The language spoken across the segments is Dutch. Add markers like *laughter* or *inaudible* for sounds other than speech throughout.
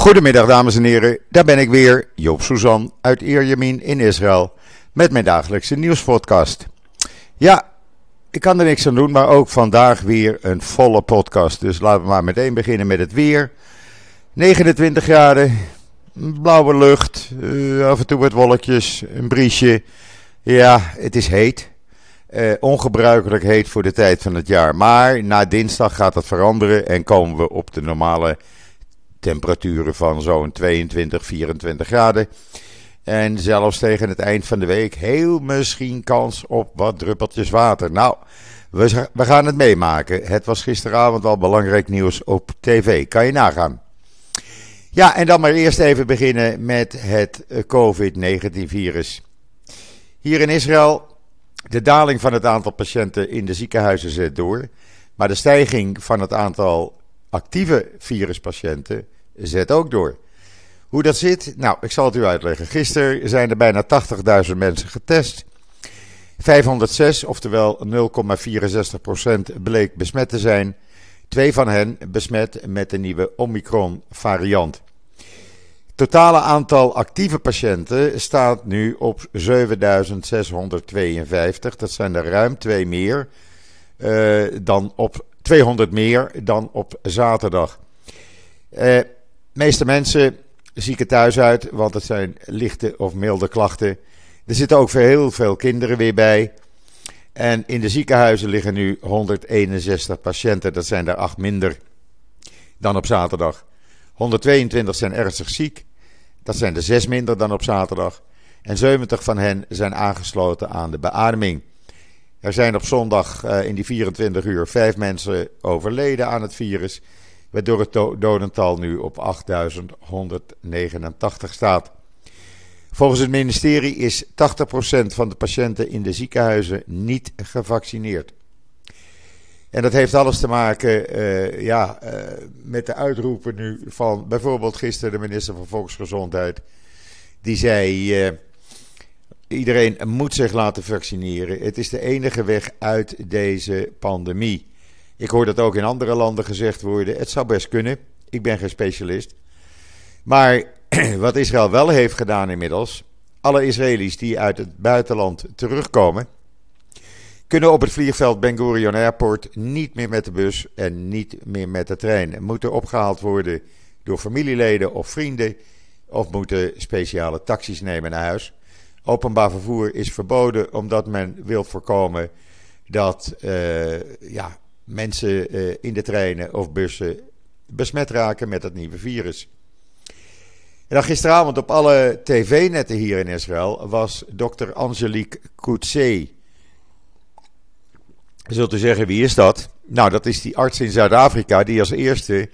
Goedemiddag dames en heren, daar ben ik weer, Joop Suzan uit Ierjemien in Israël met mijn dagelijkse nieuwspodcast. Ja, ik kan er niks aan doen, maar ook vandaag weer een volle podcast. Dus laten we maar meteen beginnen met het weer. 29 graden, blauwe lucht, uh, af en toe wat wolkjes, een briesje. Ja, het is heet. Uh, ongebruikelijk heet voor de tijd van het jaar. Maar na dinsdag gaat het veranderen en komen we op de normale temperaturen van zo'n 22, 24 graden. En zelfs tegen het eind van de week heel misschien kans op wat druppeltjes water. Nou, we, we gaan het meemaken. Het was gisteravond al belangrijk nieuws op tv. Kan je nagaan. Ja, en dan maar eerst even beginnen met het COVID-19-virus. Hier in Israël, de daling van het aantal patiënten in de ziekenhuizen zet door. Maar de stijging van het aantal actieve viruspatiënten zet ook door. Hoe dat zit? Nou, ik zal het u uitleggen. Gisteren zijn er bijna 80.000 mensen getest. 506, oftewel 0,64% bleek besmet te zijn. Twee van hen besmet met de nieuwe Omicron-variant. Totale aantal actieve patiënten staat nu op 7652. Dat zijn er ruim twee meer uh, dan op 200 meer dan op zaterdag. Uh, meeste mensen zieken thuis uit, want het zijn lichte of milde klachten. Er zitten ook heel veel kinderen weer bij. En in de ziekenhuizen liggen nu 161 patiënten. Dat zijn er acht minder dan op zaterdag. 122 zijn ernstig ziek. Dat zijn er zes minder dan op zaterdag. En 70 van hen zijn aangesloten aan de beademing. Er zijn op zondag uh, in die 24 uur vijf mensen overleden aan het virus waardoor het dodental nu op 8189 staat. Volgens het ministerie is 80% van de patiënten in de ziekenhuizen niet gevaccineerd. En dat heeft alles te maken uh, ja, uh, met de uitroepen nu van bijvoorbeeld gisteren de minister van Volksgezondheid. Die zei: iedereen moet zich laten vaccineren. Het is de enige weg uit deze pandemie. Ik hoor dat ook in andere landen gezegd worden. Het zou best kunnen. Ik ben geen specialist. Maar *clears throat* wat Israël wel heeft gedaan inmiddels. Alle Israëli's die uit het buitenland terugkomen. kunnen op het vliegveld Ben Gurion Airport niet meer met de bus en niet meer met de trein. Moeten opgehaald worden door familieleden of vrienden. Of moeten speciale taxis nemen naar huis. Openbaar vervoer is verboden omdat men wil voorkomen dat uh, ja, mensen uh, in de treinen of bussen besmet raken met het nieuwe virus. En dan gisteravond op alle tv-netten hier in Israël was dokter Angelique Coetzee. Zult u zeggen, wie is dat? Nou, dat is die arts in Zuid-Afrika die als eerste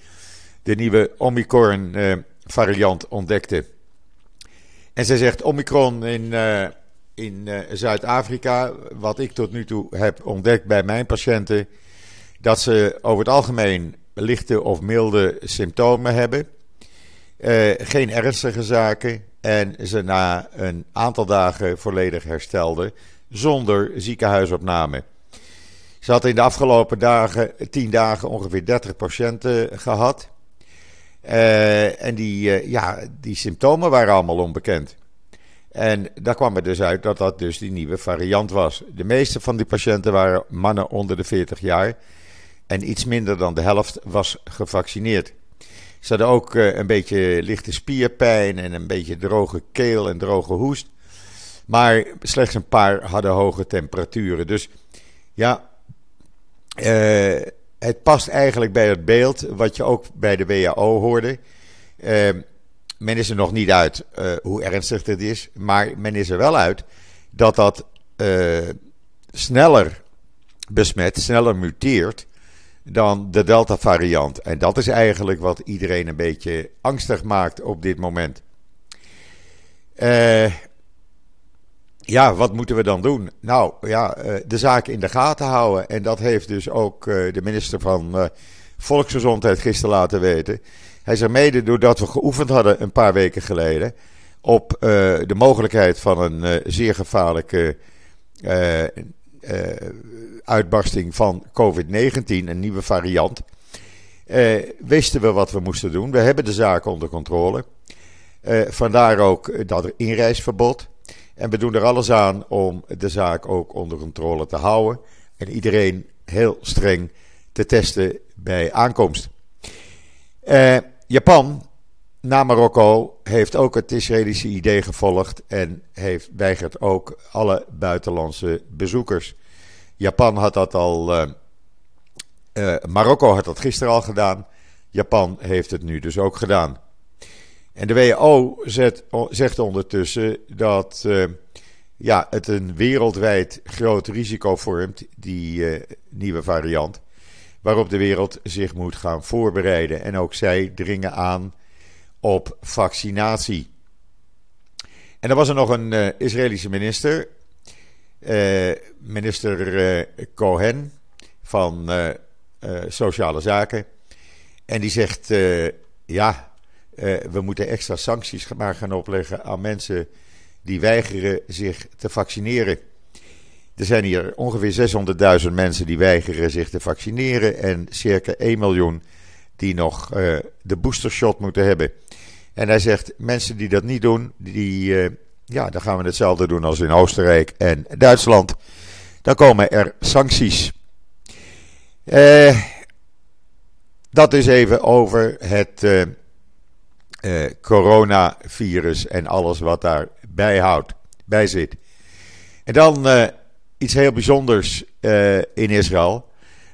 de nieuwe Omicron-variant uh, ontdekte. En zij zegt Omicron in, uh, in uh, Zuid-Afrika, wat ik tot nu toe heb ontdekt bij mijn patiënten, dat ze over het algemeen lichte of milde symptomen hebben. Uh, geen ernstige zaken. En ze na een aantal dagen volledig herstelden zonder ziekenhuisopname. Ze had in de afgelopen dagen, 10 dagen ongeveer 30 patiënten gehad. Uh, en die, uh, ja, die symptomen waren allemaal onbekend. En daar kwam er dus uit dat dat dus die nieuwe variant was. De meeste van die patiënten waren mannen onder de 40 jaar en iets minder dan de helft was gevaccineerd. Ze hadden ook uh, een beetje lichte spierpijn en een beetje droge keel en droge hoest. Maar slechts een paar hadden hoge temperaturen. Dus ja, uh, het past eigenlijk bij het beeld wat je ook bij de WHO hoorde. Uh, men is er nog niet uit hoe ernstig dit is, maar men is er wel uit dat dat sneller besmet, sneller muteert dan de Delta-variant. En dat is eigenlijk wat iedereen een beetje angstig maakt op dit moment. Ja, wat moeten we dan doen? Nou ja, uh, de zaak in de gaten houden. En dat heeft dus ook uh, de minister van Volksgezondheid gisteren laten weten. Hij zei mede doordat we geoefend hadden een paar weken geleden op de mogelijkheid van een zeer gevaarlijke uitbarsting van COVID-19, een nieuwe variant. wisten we wat we moesten doen. We hebben de zaak onder controle. vandaar ook dat inreisverbod. En we doen er alles aan om de zaak ook onder controle te houden. En iedereen heel streng te testen bij aankomst. Uh, Japan, na Marokko, heeft ook het Israëlische idee gevolgd en heeft weigert ook alle buitenlandse bezoekers. Japan had dat al. Uh, uh, Marokko had dat gisteren al gedaan. Japan heeft het nu dus ook gedaan. En de WHO zegt ondertussen dat uh, ja, het een wereldwijd groot risico vormt, die uh, nieuwe variant, waarop de wereld zich moet gaan voorbereiden. En ook zij dringen aan op vaccinatie. En er was er nog een uh, Israëlische minister, minister Cohen van Sociale Zaken. En die zegt, ja, uh, we moeten extra sancties maar gaan opleggen aan mensen die weigeren zich te vaccineren. Er zijn hier ongeveer 600.000 mensen die weigeren zich te vaccineren en circa 1 miljoen die nog uh, de boostershot moeten hebben. En hij zegt, mensen die dat niet doen, die, uh, ja, dan gaan we hetzelfde doen als in Oostenrijk en Duitsland. Dan komen er sancties. dat is even over het uh, coronavirus en alles wat daarbij houdt, bij zit. En dan uh, iets heel bijzonders uh, in Israël.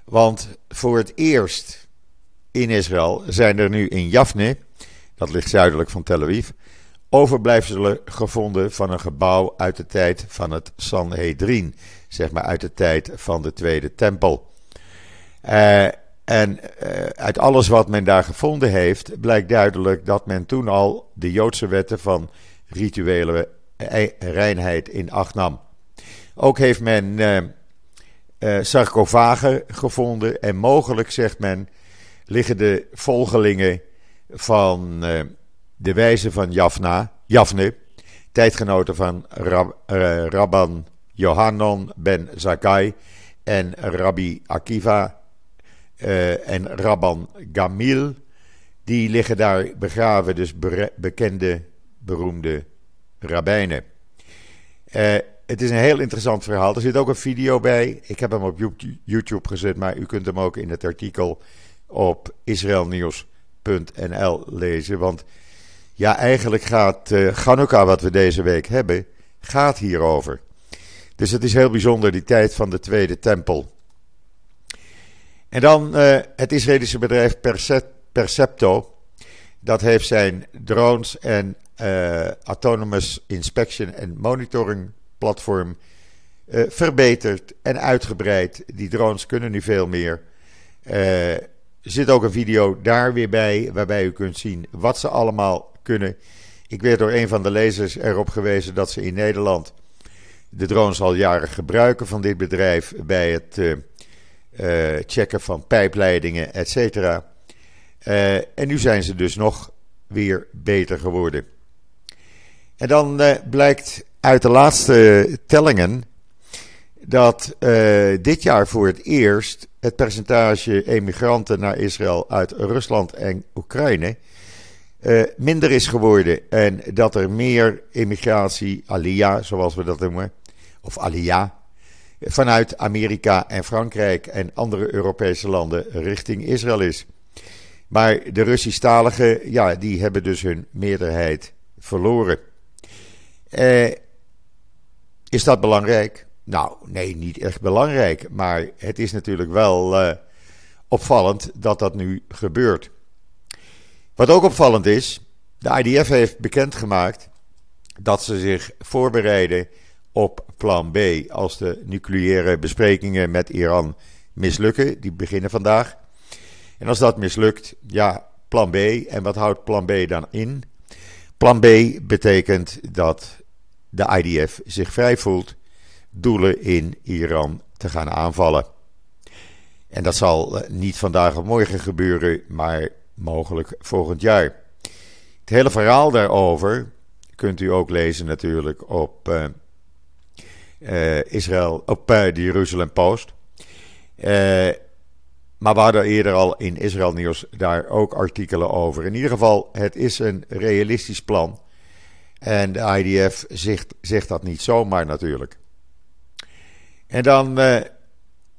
Want voor het eerst in Israël zijn er nu in Jafne, dat ligt zuidelijk van Tel Aviv, overblijfselen gevonden van een gebouw uit de tijd van het Sanhedrin. Zeg maar uit de tijd van de Tweede Tempel. Uh, en uh, uit alles wat men daar gevonden heeft, blijkt duidelijk dat men toen al de Joodse wetten van rituele reinheid in acht nam. Ook heeft men uh, sarcofagen gevonden en mogelijk, zegt men, liggen de volgelingen van de wijze van Jafna, Jafne, tijdgenoten van Rab, Rabban Johanan ben Zakkai en Rabbi Akiva uh, en Rabban Gamil. Die liggen daar begraven, dus bekende, beroemde rabbijnen. Uh, het is een heel interessant verhaal. Er zit ook een video bij. Ik heb hem op YouTube gezet, maar u kunt hem ook in het artikel op israelnieuws.nl lezen. Want ja, eigenlijk gaat uh, Hanukkah, wat we deze week hebben, gaat hierover. Dus het is heel bijzonder, die tijd van de Tweede Tempel. En dan uh, het Israëlische bedrijf Percepto. Dat heeft zijn drones en uh, autonomous inspection en monitoring platform uh, verbeterd en uitgebreid. Die drones kunnen nu veel meer. er zit ook een video daar weer bij, waarbij u kunt zien wat ze allemaal kunnen. Ik werd door een van de lezers erop gewezen dat ze in Nederland de drones al jaren gebruiken van dit bedrijf bij het uh, checken van pijpleidingen, et cetera. Uh, en nu zijn ze dus nog weer beter geworden. En dan uh, blijkt uit de laatste tellingen dat dit jaar voor het eerst het percentage emigranten naar Israël uit Rusland en Oekraïne minder is geworden. En dat er meer immigratie, alia, zoals we dat noemen, of alia, vanuit Amerika en Frankrijk en andere Europese landen richting Israël is. Maar de Russisch-taligen, ja, die hebben dus hun meerderheid verloren. Eh, is dat belangrijk? Nou, nee, niet echt belangrijk. Maar het is natuurlijk wel eh, opvallend dat dat nu gebeurt. Wat ook opvallend is, de IDF heeft bekendgemaakt dat ze zich voorbereiden op plan B als de nucleaire besprekingen met Iran mislukken. Die beginnen vandaag. En als dat mislukt, ja, plan B. En wat houdt plan B dan in? Plan B betekent dat de IDF zich vrij voelt doelen in Iran te gaan aanvallen. En dat zal eh, niet vandaag of morgen gebeuren, maar mogelijk volgend jaar. Het hele verhaal daarover kunt u ook lezen natuurlijk op uh, Israël op uh, de Jeruzalem Post. Uh, maar we hadden eerder al in Israël Nieuws daar ook artikelen over. In ieder geval, het is een realistisch plan. En de IDF zegt, zegt dat niet zomaar natuurlijk. En dan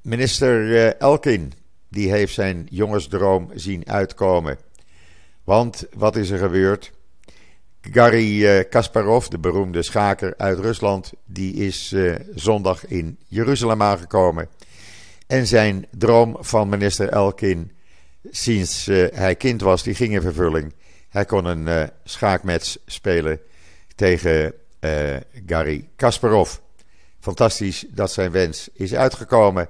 minister Elkin, die heeft zijn jongensdroom zien uitkomen. Want wat is er gebeurd? Gary uh, Kasparov, de beroemde schaker uit Rusland, die is zondag in Jeruzalem aangekomen. En zijn droom van minister Elkin, sinds hij kind was, die ging in vervulling. Hij kon een schaakmatch spelen tegen Gary Kasparov fantastisch dat zijn wens is uitgekomen.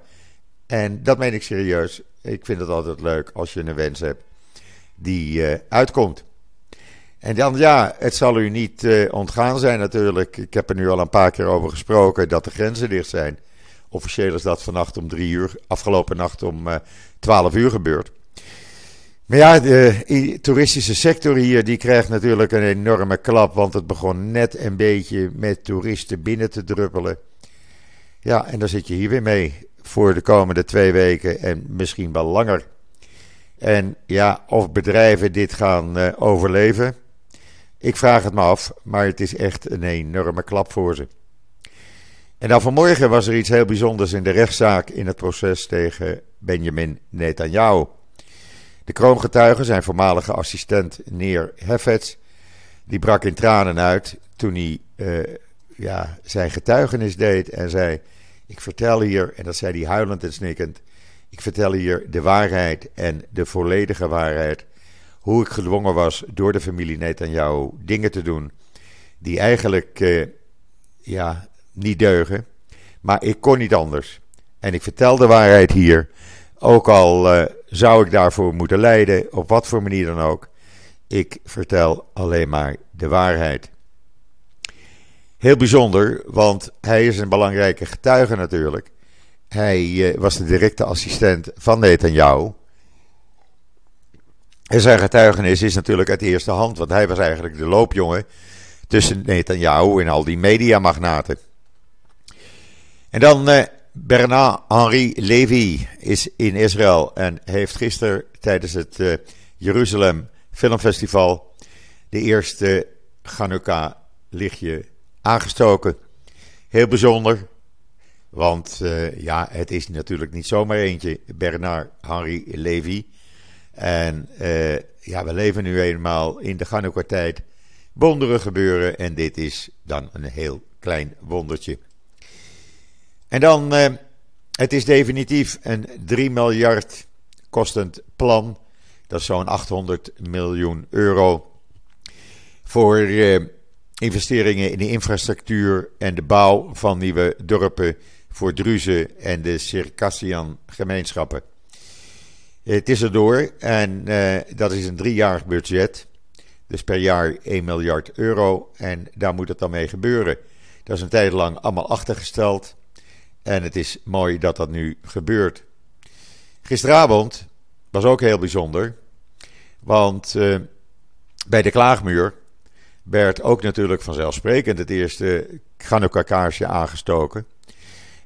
En dat meen ik serieus. Ik vind het altijd leuk als je een wens hebt die uitkomt. En dan ja, het zal u niet uh, ontgaan zijn natuurlijk. Ik heb er nu al een paar keer over gesproken dat de grenzen dicht zijn. Officieel is dat vannacht om drie uur, afgelopen nacht om uh, twaalf uur gebeurd. Maar ja, de toeristische sector hier die krijgt natuurlijk een enorme klap, want het begon net een beetje met toeristen binnen te druppelen. Ja, en dan zit je hier weer mee voor de komende twee weken en misschien wel langer. En ja, of bedrijven dit gaan uh, overleven, ik vraag het me af, maar het is echt een enorme klap voor ze. En dan vanmorgen was er iets heel bijzonders in de rechtszaak in het proces tegen Benjamin Netanyahu. De kroongetuige, zijn voormalige assistent Neer Heffetz, die brak in tranen uit toen hij uh, ja, zijn getuigenis deed en zei: Ik vertel hier, en dat zei hij huilend en snikkend: Ik vertel hier de waarheid en de volledige waarheid. Hoe ik gedwongen was door de familie Netanyahu dingen te doen die eigenlijk uh, ja, niet deugen. Maar ik kon niet anders. En ik vertel de waarheid hier. Ook al uh, zou ik daarvoor moeten lijden, op wat voor manier dan ook. Ik vertel alleen maar de waarheid. Heel bijzonder, want hij is een belangrijke getuige natuurlijk. Hij uh, was de directe assistent van Netanyahu. En zijn getuigenis is natuurlijk uit eerste hand, want hij was eigenlijk de loopjongen tussen Netanyahu en al die mediamagnaten. En dan uh, Bernard-Henri Levy is in Israël en heeft gisteren tijdens het uh, Jeruzalem Filmfestival de eerste Chanukah lichtje aangestoken. Heel bijzonder, want uh, ja, het is natuurlijk niet zomaar eentje, Bernard Henri Levy. En uh, ja, we leven nu eenmaal in de Chanukka-tijd. Wonderen gebeuren en dit is dan een heel klein wondertje. En dan, uh, het is definitief een 3 miljard kostend plan. Dat is zo'n 800 miljoen euro. Voor uh, investeringen in de infrastructuur en de bouw van nieuwe dorpen voor Druzen en de Circassian gemeenschappen. Het is erdoor en uh, dat is een driejarig budget. Dus per jaar 1 miljard euro en daar moet het dan mee gebeuren. Dat is een tijd lang allemaal achtergesteld en het is mooi dat dat nu gebeurt. Gisteravond was ook heel bijzonder, want uh, bij de Klaagmuur werd ook natuurlijk vanzelfsprekend het eerste Chanukka-kaarsje aangestoken.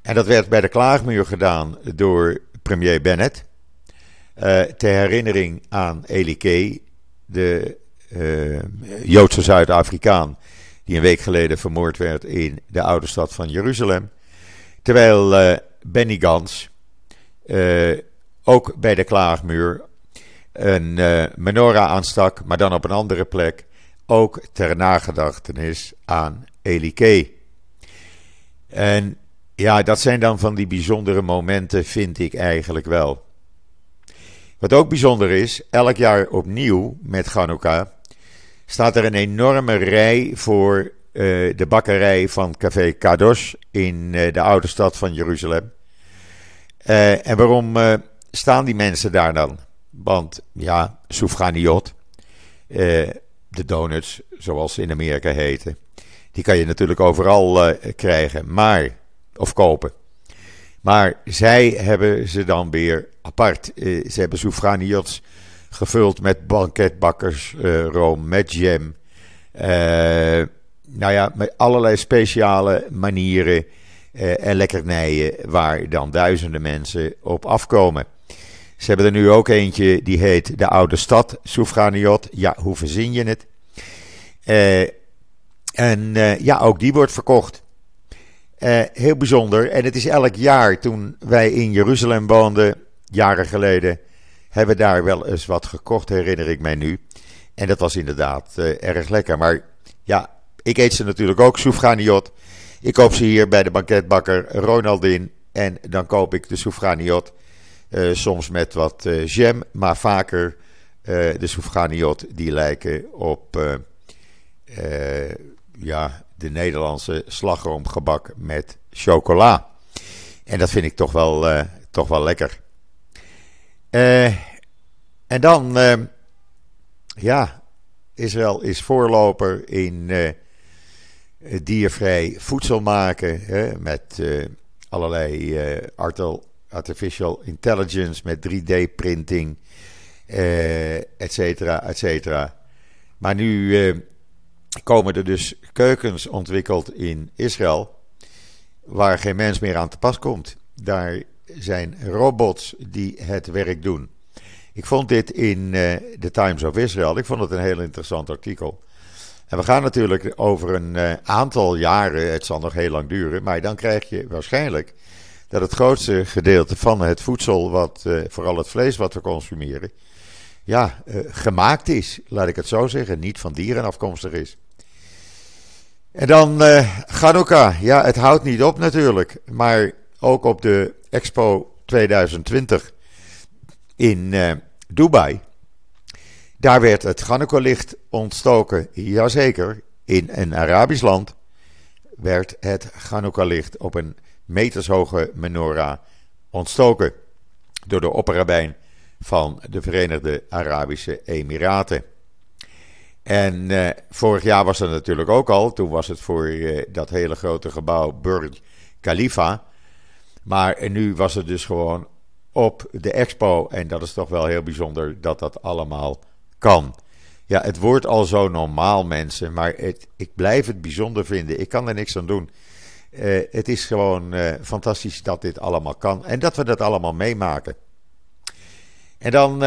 En dat werd bij de klaagmuur gedaan door premier Bennett. Uh, ter herinnering aan Eli Kay, de uh, Joodse Zuid-Afrikaan, die een week geleden vermoord werd in de oude stad van Jeruzalem. Terwijl uh, Benny Gans ook bij de klaagmuur een menorah aanstak, maar dan op een andere plek ook ter nagedachtenis aan Elike. En ja, dat zijn dan van die bijzondere momenten, vind ik eigenlijk wel. Wat ook bijzonder is, elk jaar opnieuw met Hanukkah staat er een enorme rij voor uh, de bakkerij van Café Kadosh in uh, de oude stad van Jeruzalem. Uh, en waarom staan die mensen daar dan? Want ja, Soufganiot, de donuts, zoals ze in Amerika heten. Die kan je natuurlijk overal krijgen, maar, of kopen. Maar zij hebben ze dan weer apart. Uh, ze hebben soufraniots gevuld met banketbakkersroom, uh, met jam. nou ja, met allerlei speciale manieren en lekkernijen waar dan duizenden mensen op afkomen. Ze hebben er nu ook eentje die heet de Oude Stad, Soufganiot. Ja, hoe verzin je het? En ja, ook die wordt verkocht. Uh, heel bijzonder. En het is elk jaar, toen wij in Jeruzalem woonden, jaren geleden, hebben we daar wel eens wat gekocht, herinner ik mij nu. En dat was inderdaad uh, erg lekker. Maar ja, ik eet ze natuurlijk ook, soufganiot. Ik koop ze hier bij de banketbakker Ronaldin. En dan koop ik de soufganiot. Uh, soms met wat uh, jam, maar vaker de soufganiot die lijken op ja, de Nederlandse slagroomgebak met chocola. En dat vind ik toch wel, toch wel lekker. en dan ja, Israël is voorloper in diervrij voedsel maken. Met allerlei artificial intelligence, met 3D-printing, et cetera, et cetera. Maar nu komen er dus keukens ontwikkeld in Israël. Waar geen mens meer aan te pas komt. Daar zijn robots die het werk doen. Ik vond dit in uh, The Times of Israel. Ik vond het een heel interessant artikel. En we gaan natuurlijk over een uh, aantal jaren, het zal nog heel lang duren, maar dan krijg je waarschijnlijk dat het grootste gedeelte van het voedsel, wat, uh, vooral het vlees wat we consumeren, ja, gemaakt is, laat ik het zo zeggen, niet van dieren afkomstig is. En dan Hanukkah. Ja, het houdt niet op natuurlijk, maar ook op de Expo 2020 in Dubai. Daar werd het Hanukkah-licht ontstoken. Jazeker, in een Arabisch land werd het Hanukkah-licht op een metershoge menorah ontstoken. Door de opperrabijn van de Verenigde Arabische Emiraten. En eh, vorig jaar was dat natuurlijk ook al. Toen was het voor eh, dat hele grote gebouw Burj Khalifa. Maar nu was het dus gewoon op de expo. En dat is toch wel heel bijzonder dat dat allemaal kan. Ja, het wordt al zo normaal, mensen. Maar het, ik blijf het bijzonder vinden. Ik kan er niks aan doen. Uh, het is gewoon fantastisch dat dit allemaal kan. En dat we dat allemaal meemaken. En dan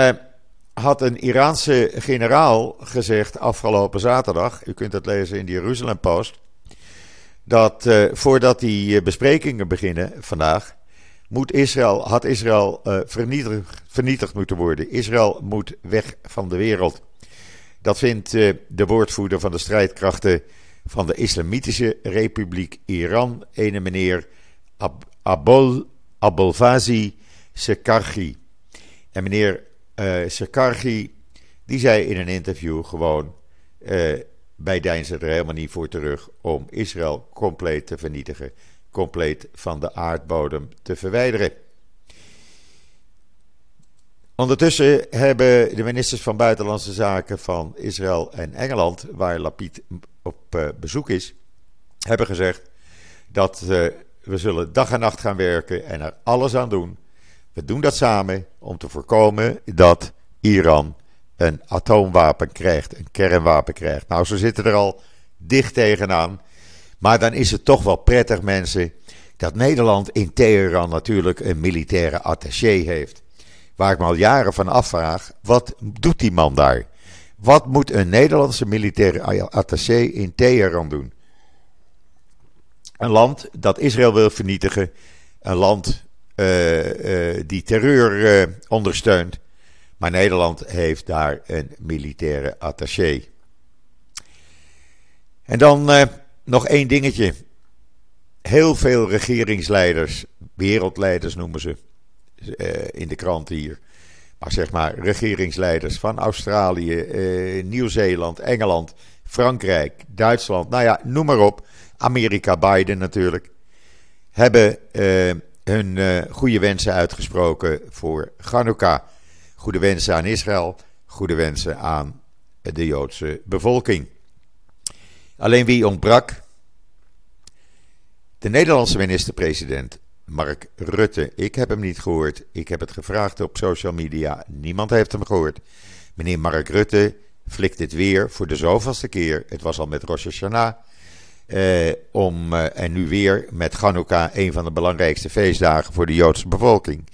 had een Iraanse generaal gezegd afgelopen zaterdag. U kunt het lezen in de Jeruzalem Post. Dat voordat die besprekingen beginnen vandaag moet Israël, had Israël uh, vernietigd, moeten worden. Israël moet weg van de wereld. Dat vindt de woordvoerder van de strijdkrachten van de Islamitische Republiek Iran, ene meneer Ab Abol, Abolvazi Sekargi. En meneer uh, die zei in een interview gewoon, bij deinzen er helemaal niet voor terug om Israël compleet te vernietigen compleet van de aardbodem te verwijderen. Ondertussen hebben de ministers van Buitenlandse Zaken van Israël en Engeland, waar Lapid op uh, bezoek is, hebben gezegd dat uh, we zullen dag en nacht gaan werken en er alles aan doen. We doen dat samen om te voorkomen dat Iran een atoomwapen krijgt, een kernwapen krijgt. Nou, ze zitten er al dicht tegenaan. Maar dan is het toch wel prettig, mensen, dat Nederland in Teheran natuurlijk een militaire attaché heeft. Waar ik me al jaren van afvraag, wat doet die man daar? Wat moet een Nederlandse militaire attaché in Teheran doen? Een land dat Israël wil vernietigen, een land die terreur uh, ondersteunt. Maar Nederland heeft daar een militaire attaché. En dan nog één dingetje. Heel veel regeringsleiders, wereldleiders noemen ze in de krant hier. Maar zeg maar regeringsleiders van Australië, Nieuw-Zeeland, Engeland, Frankrijk, Duitsland, nou ja, noem maar op. Amerika, Biden natuurlijk. Hebben uh, hun goede wensen uitgesproken voor Hanukkah. Goede wensen aan Israël, goede wensen aan de Joodse bevolking. Alleen wie ontbrak? De Nederlandse minister-president Mark Rutte. Ik heb hem niet gehoord. Ik heb het gevraagd op social media. Niemand heeft hem gehoord. Meneer Mark Rutte flikt dit weer voor de zoveelste keer. Het was al met Rosh Hashanah. Eh, om, eh, en nu weer met Hanukkah, een van de belangrijkste feestdagen voor de Joodse bevolking.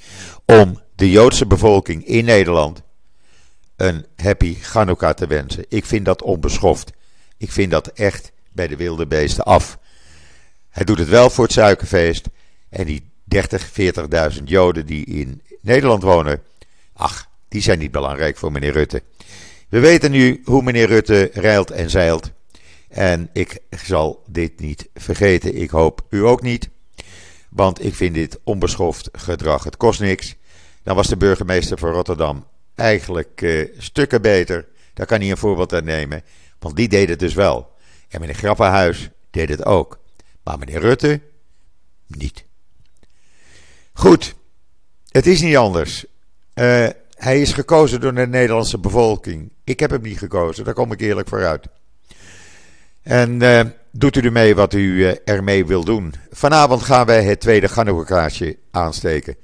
Om de Joodse bevolking in Nederland een happy Hanukkah te wensen. Ik vind dat onbeschoft. Ik vind dat echt bij de wilde beesten af. Hij doet het wel voor het suikerfeest. En die 30, 40.000 Joden die in Nederland wonen, ach, die zijn niet belangrijk voor meneer Rutte. We weten nu hoe meneer Rutte rijlt en zeilt. En ik zal dit niet vergeten. Ik hoop u ook niet. Want ik vind dit onbeschoft gedrag. Het kost niks. Dan was de burgemeester van Rotterdam eigenlijk uh, stukken beter. Daar kan hij een voorbeeld aan nemen. Want die deed het dus wel. En meneer Grappenhuis deed het ook. Maar meneer Rutte niet. Goed, het is niet anders. Uh, hij is gekozen door de Nederlandse bevolking. Ik heb hem niet gekozen, daar kom ik eerlijk vooruit. En uh, doet u ermee wat u uh, ermee wil doen. Vanavond gaan wij het tweede Gannouwkaartje aansteken.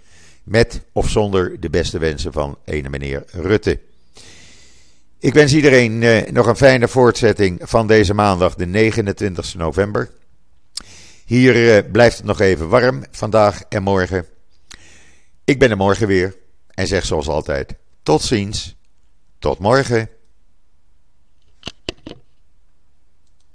Met of zonder de beste wensen van ene meneer Rutte. Ik wens iedereen uh, nog een fijne voortzetting van deze maandag, de 29 november. Hier blijft het nog even warm vandaag en morgen. Ik ben er morgen weer en zeg zoals altijd: tot ziens, tot morgen.